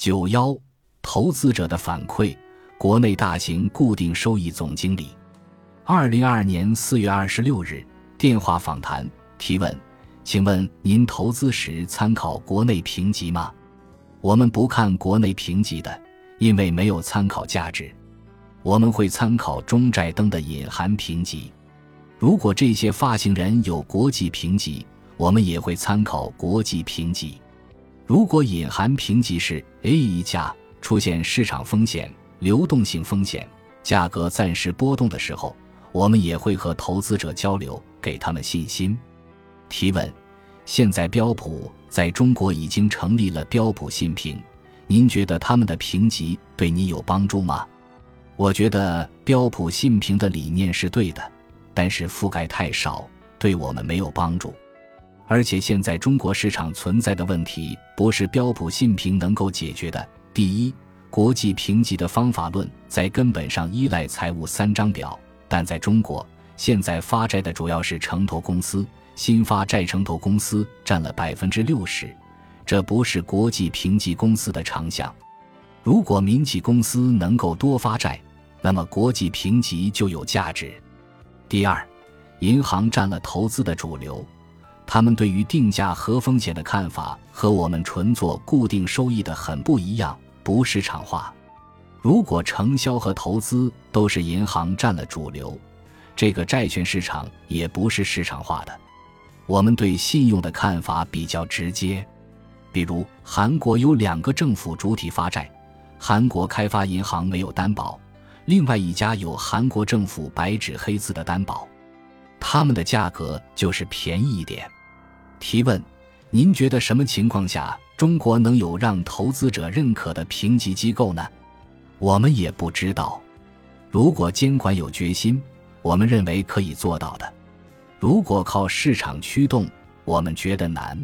九幺，投资者的反馈。国内大型固定收益总经理，二零二二年四月二十六日电话访谈提问：请问您投资时参考国内评级吗？我们不看国内评级的，因为没有参考价值。我们会参考中债登的隐含评级。如果这些发行人有国际评级，我们也会参考国际评级。如果隐含评级是 A 一价，出现市场风险。流动性风险，价格暂时波动的时候，我们也会和投资者交流，给他们信心。提问：现在标普在中国已经成立了标普信评，您觉得他们的评级对你有帮助吗？我觉得标普信评的理念是对的，但是覆盖太少，对我们没有帮助。而且现在中国市场存在的问题，不是标普信评能够解决的。第一。国际评级的方法论在根本上依赖财务三张表，但在中国，现在发债的主要是城投公司，新发债城投公司占了百分之六十，这不是国际评级公司的长项。如果民企公司能够多发债，那么国际评级就有价值。第二，银行占了投资的主流，他们对于定价和风险的看法和我们纯做固定收益的很不一样。不市场化。如果承销和投资都是银行占了主流，这个债券市场也不是市场化的。我们对信用的看法比较直接，比如韩国有两个政府主体发债，韩国开发银行没有担保，另外一家有韩国政府白纸黑字的担保，他们的价格就是便宜一点。提问：您觉得什么情况下？中国能有让投资者认可的评级机构呢？我们也不知道。如果监管有决心，我们认为可以做到的；如果靠市场驱动，我们觉得难。